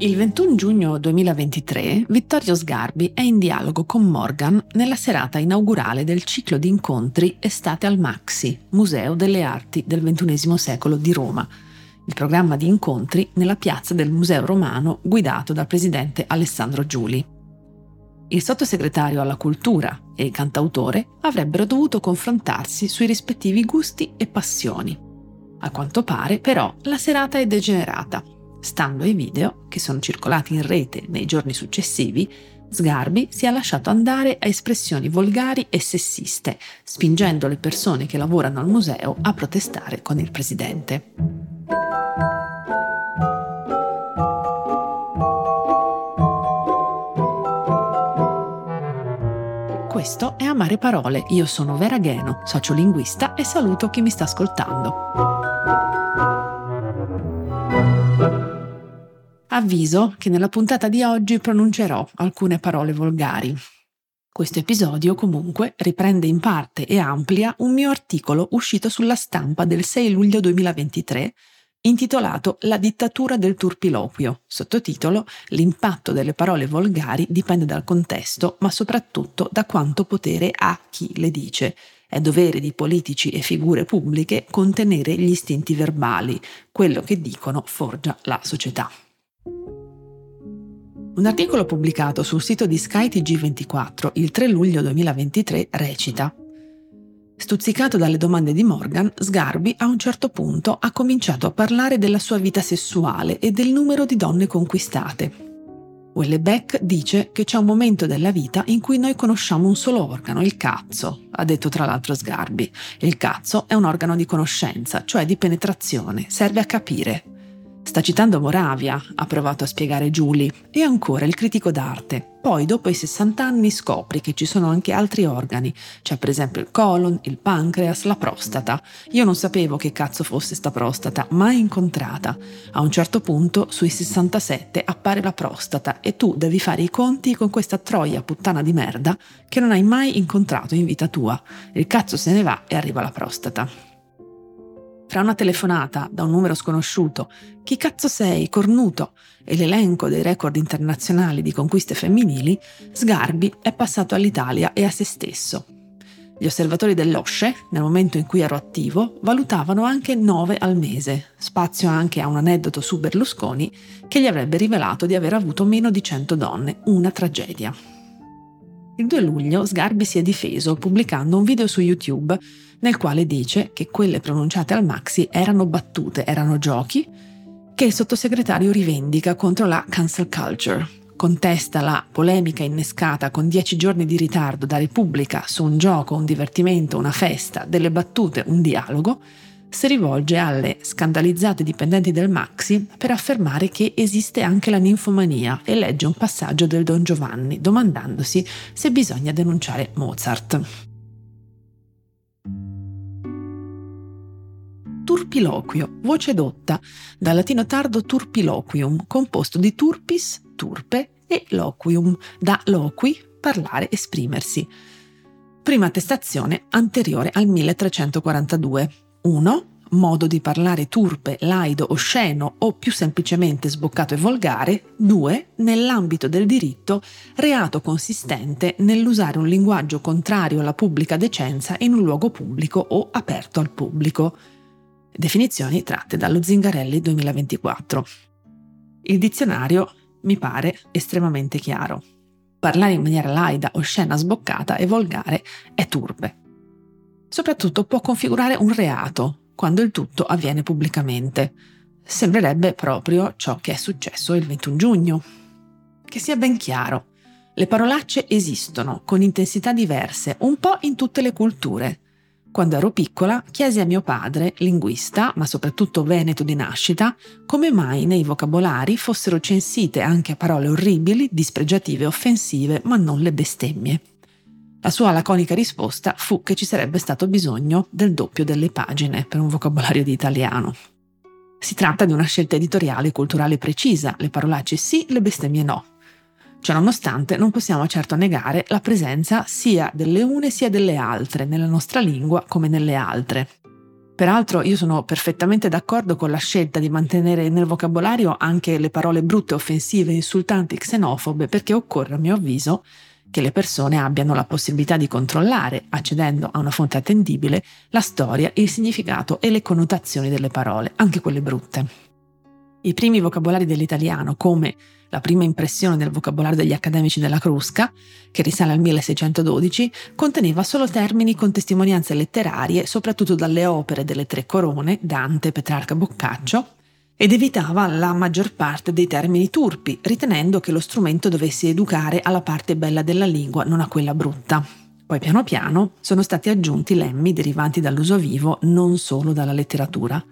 Il 21 giugno 2023 Vittorio Sgarbi è in dialogo con Morgan nella serata inaugurale del ciclo di incontri Estate al Maxi, Museo delle Arti del XXI secolo di Roma, il programma di incontri nella piazza del Museo Romano guidato dal presidente Alessandro Giuli. Il sottosegretario alla cultura e il cantautore avrebbero dovuto confrontarsi sui rispettivi gusti e passioni. A quanto pare, però, la serata è degenerata Stando ai video, che sono circolati in rete nei giorni successivi, Sgarbi si è lasciato andare a espressioni volgari e sessiste, spingendo le persone che lavorano al museo a protestare con il presidente. Questo è Amare Parole, io sono Vera Gheno, sociolinguista e saluto chi mi sta ascoltando. Avviso che nella puntata di oggi pronuncerò alcune parole volgari. Questo episodio comunque riprende in parte e amplia un mio articolo uscito sulla stampa del 6 luglio 2023 intitolato La dittatura del turpiloquio, sottotitolo L'impatto delle parole volgari dipende dal contesto, ma soprattutto da quanto potere ha chi le dice. È dovere di politici e figure pubbliche contenere gli istinti verbali, quello che dicono forgia la società. Un articolo pubblicato sul sito di SkyTG24 il 3 luglio 2023 recita Stuzzicato dalle domande di Morgan, Sgarbi a un certo punto ha cominciato a parlare della sua vita sessuale e del numero di donne conquistate. Wellebeck dice che c'è un momento della vita in cui noi conosciamo un solo organo, il cazzo, ha detto tra l'altro Sgarbi. Il cazzo è un organo di conoscenza, cioè di penetrazione, serve a capire. Sta citando Moravia, ha provato a spiegare Julie, e ancora il critico d'arte. Poi, dopo i 60 anni, scopri che ci sono anche altri organi. C'è per esempio il colon, il pancreas, la prostata. Io non sapevo che cazzo fosse sta prostata, mai incontrata. A un certo punto, sui 67, appare la prostata e tu devi fare i conti con questa troia puttana di merda che non hai mai incontrato in vita tua. Il cazzo se ne va e arriva la prostata. Fra una telefonata da un numero sconosciuto, chi cazzo sei, cornuto, e l'elenco dei record internazionali di conquiste femminili, Sgarbi è passato all'Italia e a se stesso. Gli osservatori dell'OSCE, nel momento in cui ero attivo, valutavano anche 9 al mese, spazio anche a un aneddoto su Berlusconi che gli avrebbe rivelato di aver avuto meno di 100 donne, una tragedia. Il 2 luglio Sgarbi si è difeso pubblicando un video su YouTube nel quale dice che quelle pronunciate al Maxi erano battute, erano giochi, che il sottosegretario rivendica contro la cancel culture. Contesta la polemica innescata con dieci giorni di ritardo da Repubblica su un gioco, un divertimento, una festa, delle battute, un dialogo, si rivolge alle scandalizzate dipendenti del Maxi per affermare che esiste anche la ninfomania e legge un passaggio del Don Giovanni domandandosi se bisogna denunciare Mozart. turpiloquio, voce dotta, dal latino tardo turpiloquium, composto di turpis, turpe, e loquium, da loqui, parlare, esprimersi. Prima attestazione anteriore al 1342. 1. Modo di parlare turpe, laido, osceno o più semplicemente sboccato e volgare. 2. Nell'ambito del diritto, reato consistente nell'usare un linguaggio contrario alla pubblica decenza in un luogo pubblico o aperto al pubblico definizioni tratte dallo Zingarelli 2024. Il dizionario mi pare estremamente chiaro. Parlare in maniera laida, oscena, sboccata e volgare è turbe. Soprattutto può configurare un reato quando il tutto avviene pubblicamente. Sembrerebbe proprio ciò che è successo il 21 giugno. Che sia ben chiaro, le parolacce esistono con intensità diverse un po' in tutte le culture quando ero piccola chiesi a mio padre, linguista, ma soprattutto veneto di nascita, come mai nei vocabolari fossero censite anche parole orribili, dispregiative offensive, ma non le bestemmie. La sua laconica risposta fu che ci sarebbe stato bisogno del doppio delle pagine per un vocabolario di italiano. Si tratta di una scelta editoriale e culturale precisa, le parolacce sì, le bestemmie no. Ciononostante non possiamo certo negare la presenza sia delle une sia delle altre nella nostra lingua come nelle altre. Peraltro io sono perfettamente d'accordo con la scelta di mantenere nel vocabolario anche le parole brutte, offensive, insultanti, xenofobe, perché occorre, a mio avviso, che le persone abbiano la possibilità di controllare, accedendo a una fonte attendibile, la storia, il significato e le connotazioni delle parole, anche quelle brutte. I primi vocabolari dell'italiano, come la prima impressione del vocabolario degli accademici della Crusca, che risale al 1612, conteneva solo termini con testimonianze letterarie, soprattutto dalle opere delle tre corone, Dante, Petrarca, Boccaccio, ed evitava la maggior parte dei termini turpi, ritenendo che lo strumento dovesse educare alla parte bella della lingua, non a quella brutta. Poi piano piano sono stati aggiunti lemmi derivanti dall'uso vivo, non solo dalla letteratura.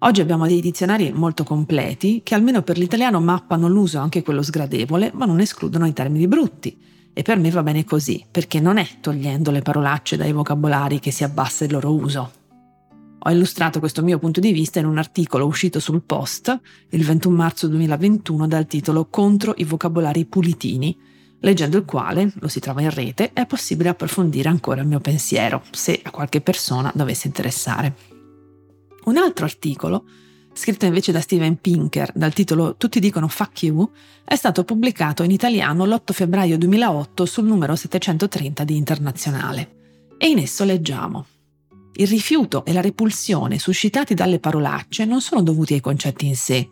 Oggi abbiamo dei dizionari molto completi che almeno per l'italiano mappano l'uso anche quello sgradevole, ma non escludono i termini brutti. E per me va bene così, perché non è togliendo le parolacce dai vocabolari che si abbassa il loro uso. Ho illustrato questo mio punto di vista in un articolo uscito sul Post il 21 marzo 2021 dal titolo Contro i vocabolari pulitini, leggendo il quale, lo si trova in rete, è possibile approfondire ancora il mio pensiero, se a qualche persona dovesse interessare. Un altro articolo, scritto invece da Steven Pinker dal titolo Tutti dicono fuck you, è stato pubblicato in italiano l'8 febbraio 2008 sul numero 730 di Internazionale. E in esso leggiamo il rifiuto e la repulsione suscitati dalle parolacce non sono dovuti ai concetti in sé,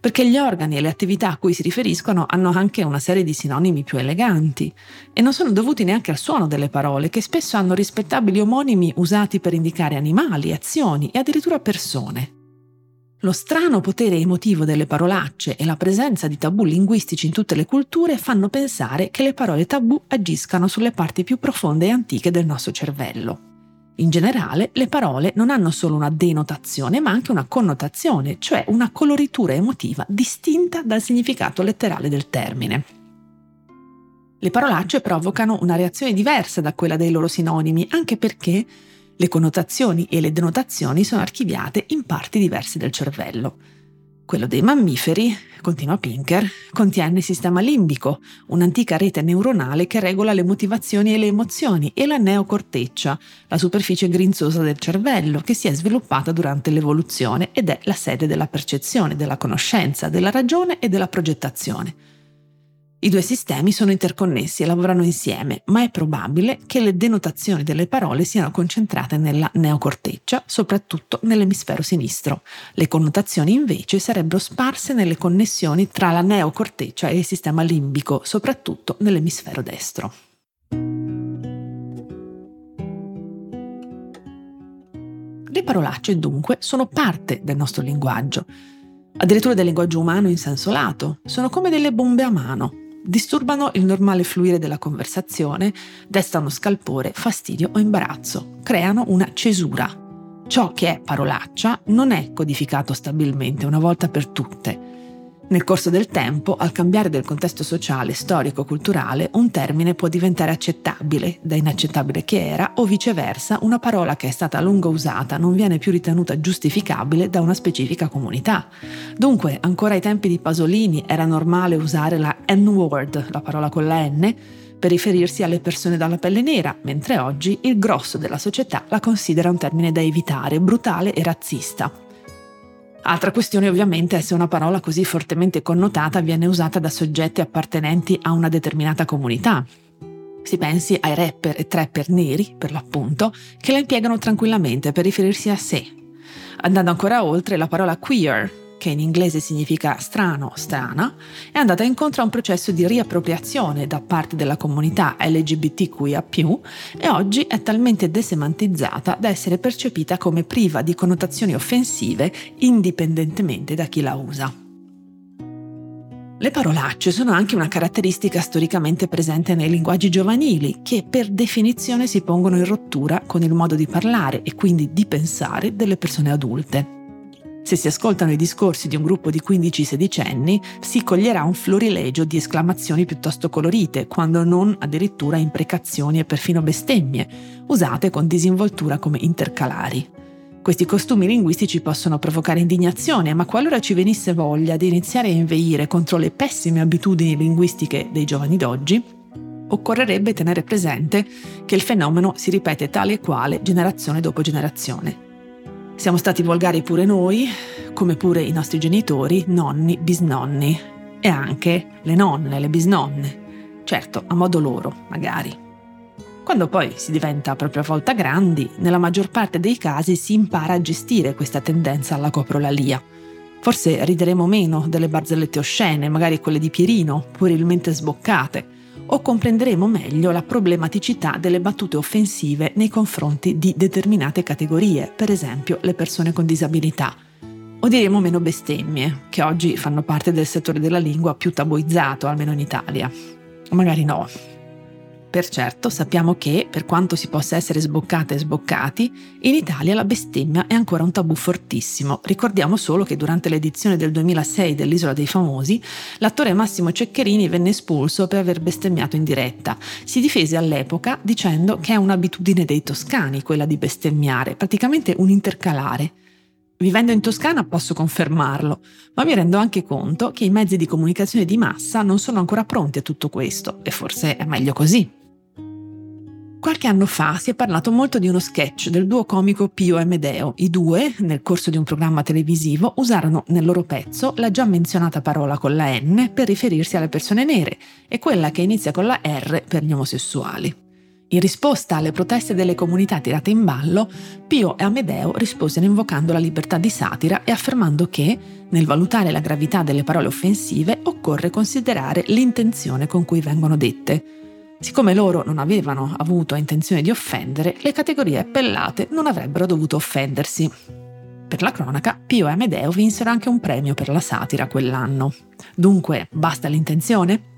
perché gli organi e le attività a cui si riferiscono hanno anche una serie di sinonimi più eleganti, e non sono dovuti neanche al suono delle parole, che spesso hanno rispettabili omonimi usati per indicare animali, azioni e addirittura persone. Lo strano potere emotivo delle parolacce e la presenza di tabù linguistici in tutte le culture fanno pensare che le parole tabù agiscano sulle parti più profonde e antiche del nostro cervello. In generale, le parole non hanno solo una denotazione, ma anche una connotazione, cioè una coloritura emotiva distinta dal significato letterale del termine. Le parolacce provocano una reazione diversa da quella dei loro sinonimi, anche perché le connotazioni e le denotazioni sono archiviate in parti diverse del cervello. Quello dei mammiferi, continua Pinker, contiene il sistema limbico, un'antica rete neuronale che regola le motivazioni e le emozioni, e la neocorteccia, la superficie grinzosa del cervello, che si è sviluppata durante l'evoluzione ed è la sede della percezione, della conoscenza, della ragione e della progettazione. I due sistemi sono interconnessi e lavorano insieme, ma è probabile che le denotazioni delle parole siano concentrate nella neocorteccia, soprattutto nell'emisfero sinistro. Le connotazioni invece sarebbero sparse nelle connessioni tra la neocorteccia e il sistema limbico, soprattutto nell'emisfero destro. Le parolacce dunque sono parte del nostro linguaggio, addirittura del linguaggio umano in senso lato, sono come delle bombe a mano disturbano il normale fluire della conversazione, destano scalpore, fastidio o imbarazzo, creano una cesura. Ciò che è parolaccia non è codificato stabilmente una volta per tutte. Nel corso del tempo, al cambiare del contesto sociale, storico, culturale, un termine può diventare accettabile, da inaccettabile che era, o viceversa, una parola che è stata a lungo usata non viene più ritenuta giustificabile da una specifica comunità. Dunque, ancora ai tempi di Pasolini era normale usare la N-word, la parola con la N, per riferirsi alle persone dalla pelle nera, mentre oggi il grosso della società la considera un termine da evitare, brutale e razzista. Altra questione ovviamente è se una parola così fortemente connotata viene usata da soggetti appartenenti a una determinata comunità. Si pensi ai rapper e trapper neri, per l'appunto, che la impiegano tranquillamente per riferirsi a sé. Andando ancora oltre, la parola queer che in inglese significa strano, strana, è andata incontro a un processo di riappropriazione da parte della comunità LGBTQIA, e oggi è talmente desemantizzata da essere percepita come priva di connotazioni offensive indipendentemente da chi la usa. Le parolacce sono anche una caratteristica storicamente presente nei linguaggi giovanili, che per definizione si pongono in rottura con il modo di parlare e quindi di pensare delle persone adulte. Se si ascoltano i discorsi di un gruppo di 15-16 anni, si coglierà un florilegio di esclamazioni piuttosto colorite, quando non addirittura imprecazioni e perfino bestemmie, usate con disinvoltura come intercalari. Questi costumi linguistici possono provocare indignazione, ma qualora ci venisse voglia di iniziare a inveire contro le pessime abitudini linguistiche dei giovani d'oggi, occorrerebbe tenere presente che il fenomeno si ripete tale e quale generazione dopo generazione. Siamo stati volgari pure noi, come pure i nostri genitori, nonni, bisnonni e anche le nonne, le bisnonne. Certo, a modo loro, magari. Quando poi si diventa a propria volta grandi, nella maggior parte dei casi si impara a gestire questa tendenza alla coprolalia. Forse rideremo meno delle barzellette oscene, magari quelle di Pierino, puerilmente sboccate, o comprenderemo meglio la problematicità delle battute offensive nei confronti di determinate categorie, per esempio le persone con disabilità. O diremo meno bestemmie, che oggi fanno parte del settore della lingua più tabuizzato, almeno in Italia. Magari no, per certo sappiamo che, per quanto si possa essere sboccate e sboccati, in Italia la bestemmia è ancora un tabù fortissimo. Ricordiamo solo che durante l'edizione del 2006 dell'Isola dei Famosi, l'attore Massimo Ceccherini venne espulso per aver bestemmiato in diretta. Si difese all'epoca dicendo che è un'abitudine dei toscani quella di bestemmiare, praticamente un intercalare. Vivendo in Toscana posso confermarlo, ma mi rendo anche conto che i mezzi di comunicazione di massa non sono ancora pronti a tutto questo, e forse è meglio così. Qualche anno fa si è parlato molto di uno sketch del duo comico Pio e Medeo. I due, nel corso di un programma televisivo, usarono nel loro pezzo la già menzionata parola con la N per riferirsi alle persone nere e quella che inizia con la R per gli omosessuali. In risposta alle proteste delle comunità tirate in ballo, Pio e Amedeo risposero invocando la libertà di satira e affermando che, nel valutare la gravità delle parole offensive, occorre considerare l'intenzione con cui vengono dette Siccome loro non avevano avuto intenzione di offendere, le categorie appellate non avrebbero dovuto offendersi. Per la cronaca, Pio e Amedeo vinsero anche un premio per la satira quell'anno. Dunque, basta l'intenzione?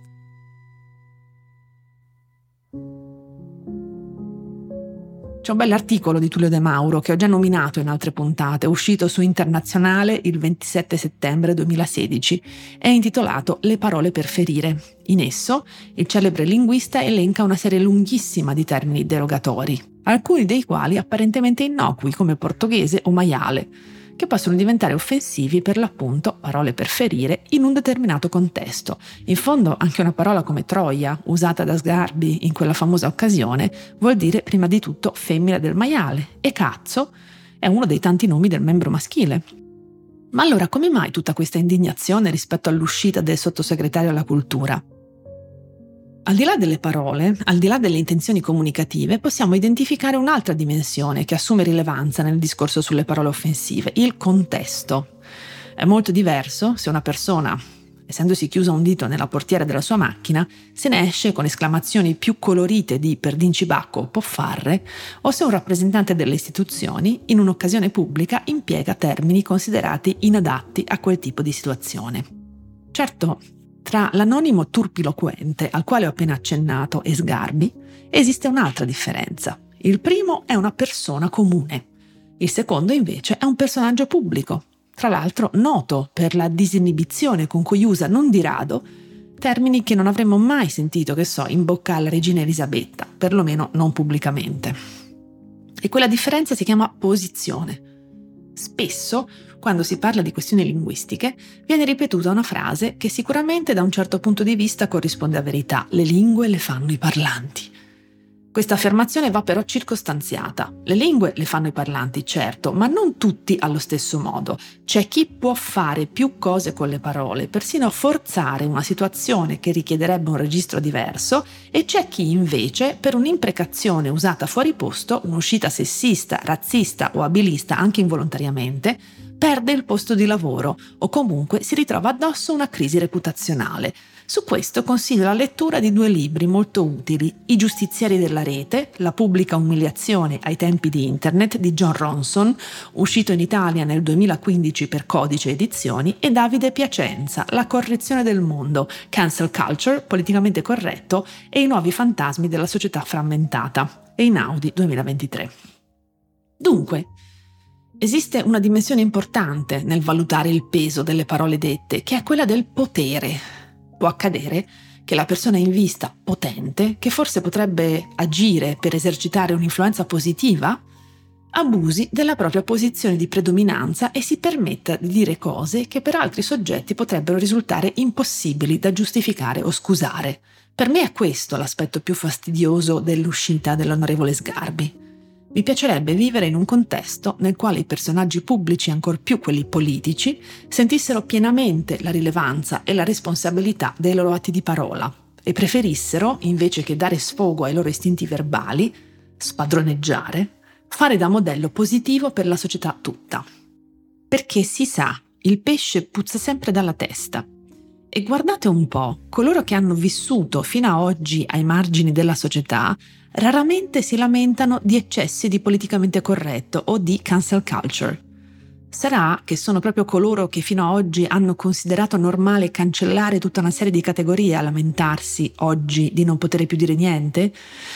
C'è un bell'articolo di Tullio De Mauro che ho già nominato in altre puntate, uscito su Internazionale il 27 settembre 2016. È intitolato Le parole per ferire. In esso, il celebre linguista elenca una serie lunghissima di termini derogatori, alcuni dei quali apparentemente innocui come portoghese o maiale che possono diventare offensivi per l'appunto, parole per ferire, in un determinato contesto. In fondo anche una parola come troia, usata da Sgarbi in quella famosa occasione, vuol dire prima di tutto femmina del maiale e cazzo è uno dei tanti nomi del membro maschile. Ma allora come mai tutta questa indignazione rispetto all'uscita del sottosegretario alla cultura? Al di là delle parole, al di là delle intenzioni comunicative, possiamo identificare un'altra dimensione che assume rilevanza nel discorso sulle parole offensive, il contesto. È molto diverso se una persona, essendosi chiusa un dito nella portiera della sua macchina, se ne esce con esclamazioni più colorite di perdincibacco o poffarre, o se un rappresentante delle istituzioni, in un'occasione pubblica, impiega termini considerati inadatti a quel tipo di situazione. Certo, tra l'anonimo turpiloquente al quale ho appena accennato e Sgarbi esiste un'altra differenza. Il primo è una persona comune, il secondo invece è un personaggio pubblico, tra l'altro noto per la disinibizione con cui usa non di rado termini che non avremmo mai sentito, che so, in bocca alla regina Elisabetta, perlomeno non pubblicamente. E quella differenza si chiama posizione. Spesso, quando si parla di questioni linguistiche, viene ripetuta una frase che sicuramente da un certo punto di vista corrisponde a verità. Le lingue le fanno i parlanti. Questa affermazione va però circostanziata. Le lingue le fanno i parlanti, certo, ma non tutti allo stesso modo. C'è chi può fare più cose con le parole, persino forzare una situazione che richiederebbe un registro diverso, e c'è chi invece, per un'imprecazione usata fuori posto, un'uscita sessista, razzista o abilista anche involontariamente, perde il posto di lavoro o comunque si ritrova addosso una crisi reputazionale. Su questo consiglio la lettura di due libri molto utili, I giustizieri della rete, La pubblica umiliazione ai tempi di Internet di John Ronson, uscito in Italia nel 2015 per Codice Edizioni, e Davide Piacenza, La correzione del mondo, Cancel Culture, politicamente corretto, e i nuovi fantasmi della società frammentata, e in Audi 2023. Dunque, Esiste una dimensione importante nel valutare il peso delle parole dette, che è quella del potere, può accadere che la persona in vista potente, che forse potrebbe agire per esercitare un'influenza positiva, abusi della propria posizione di predominanza e si permetta di dire cose che per altri soggetti potrebbero risultare impossibili da giustificare o scusare. Per me è questo l'aspetto più fastidioso dell'uscita dell'onorevole Sgarbi. Mi piacerebbe vivere in un contesto nel quale i personaggi pubblici, ancor più quelli politici, sentissero pienamente la rilevanza e la responsabilità dei loro atti di parola e preferissero, invece che dare sfogo ai loro istinti verbali, spadroneggiare, fare da modello positivo per la società tutta. Perché si sa, il pesce puzza sempre dalla testa. E guardate un po', coloro che hanno vissuto fino a oggi ai margini della società raramente si lamentano di eccessi di politicamente corretto o di cancel culture. Sarà che sono proprio coloro che fino ad oggi hanno considerato normale cancellare tutta una serie di categorie a lamentarsi oggi di non poter più dire niente?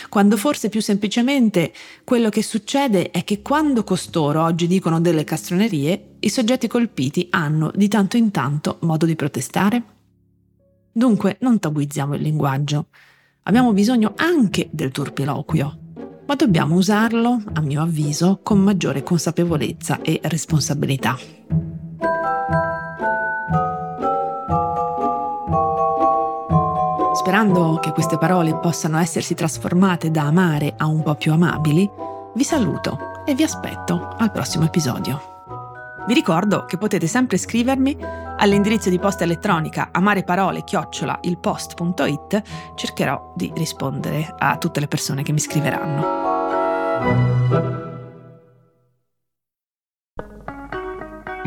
Quando forse più semplicemente quello che succede è che quando costoro oggi dicono delle castronerie, i soggetti colpiti hanno di tanto in tanto modo di protestare? Dunque non tabuizziamo il linguaggio. Abbiamo bisogno anche del turpiloquio, ma dobbiamo usarlo, a mio avviso, con maggiore consapevolezza e responsabilità. Sperando che queste parole possano essersi trasformate da amare a un po' più amabili, vi saluto e vi aspetto al prossimo episodio. Vi ricordo che potete sempre scrivermi all'indirizzo di posta elettronica amareparole-ilpost.it. Cercherò di rispondere a tutte le persone che mi scriveranno.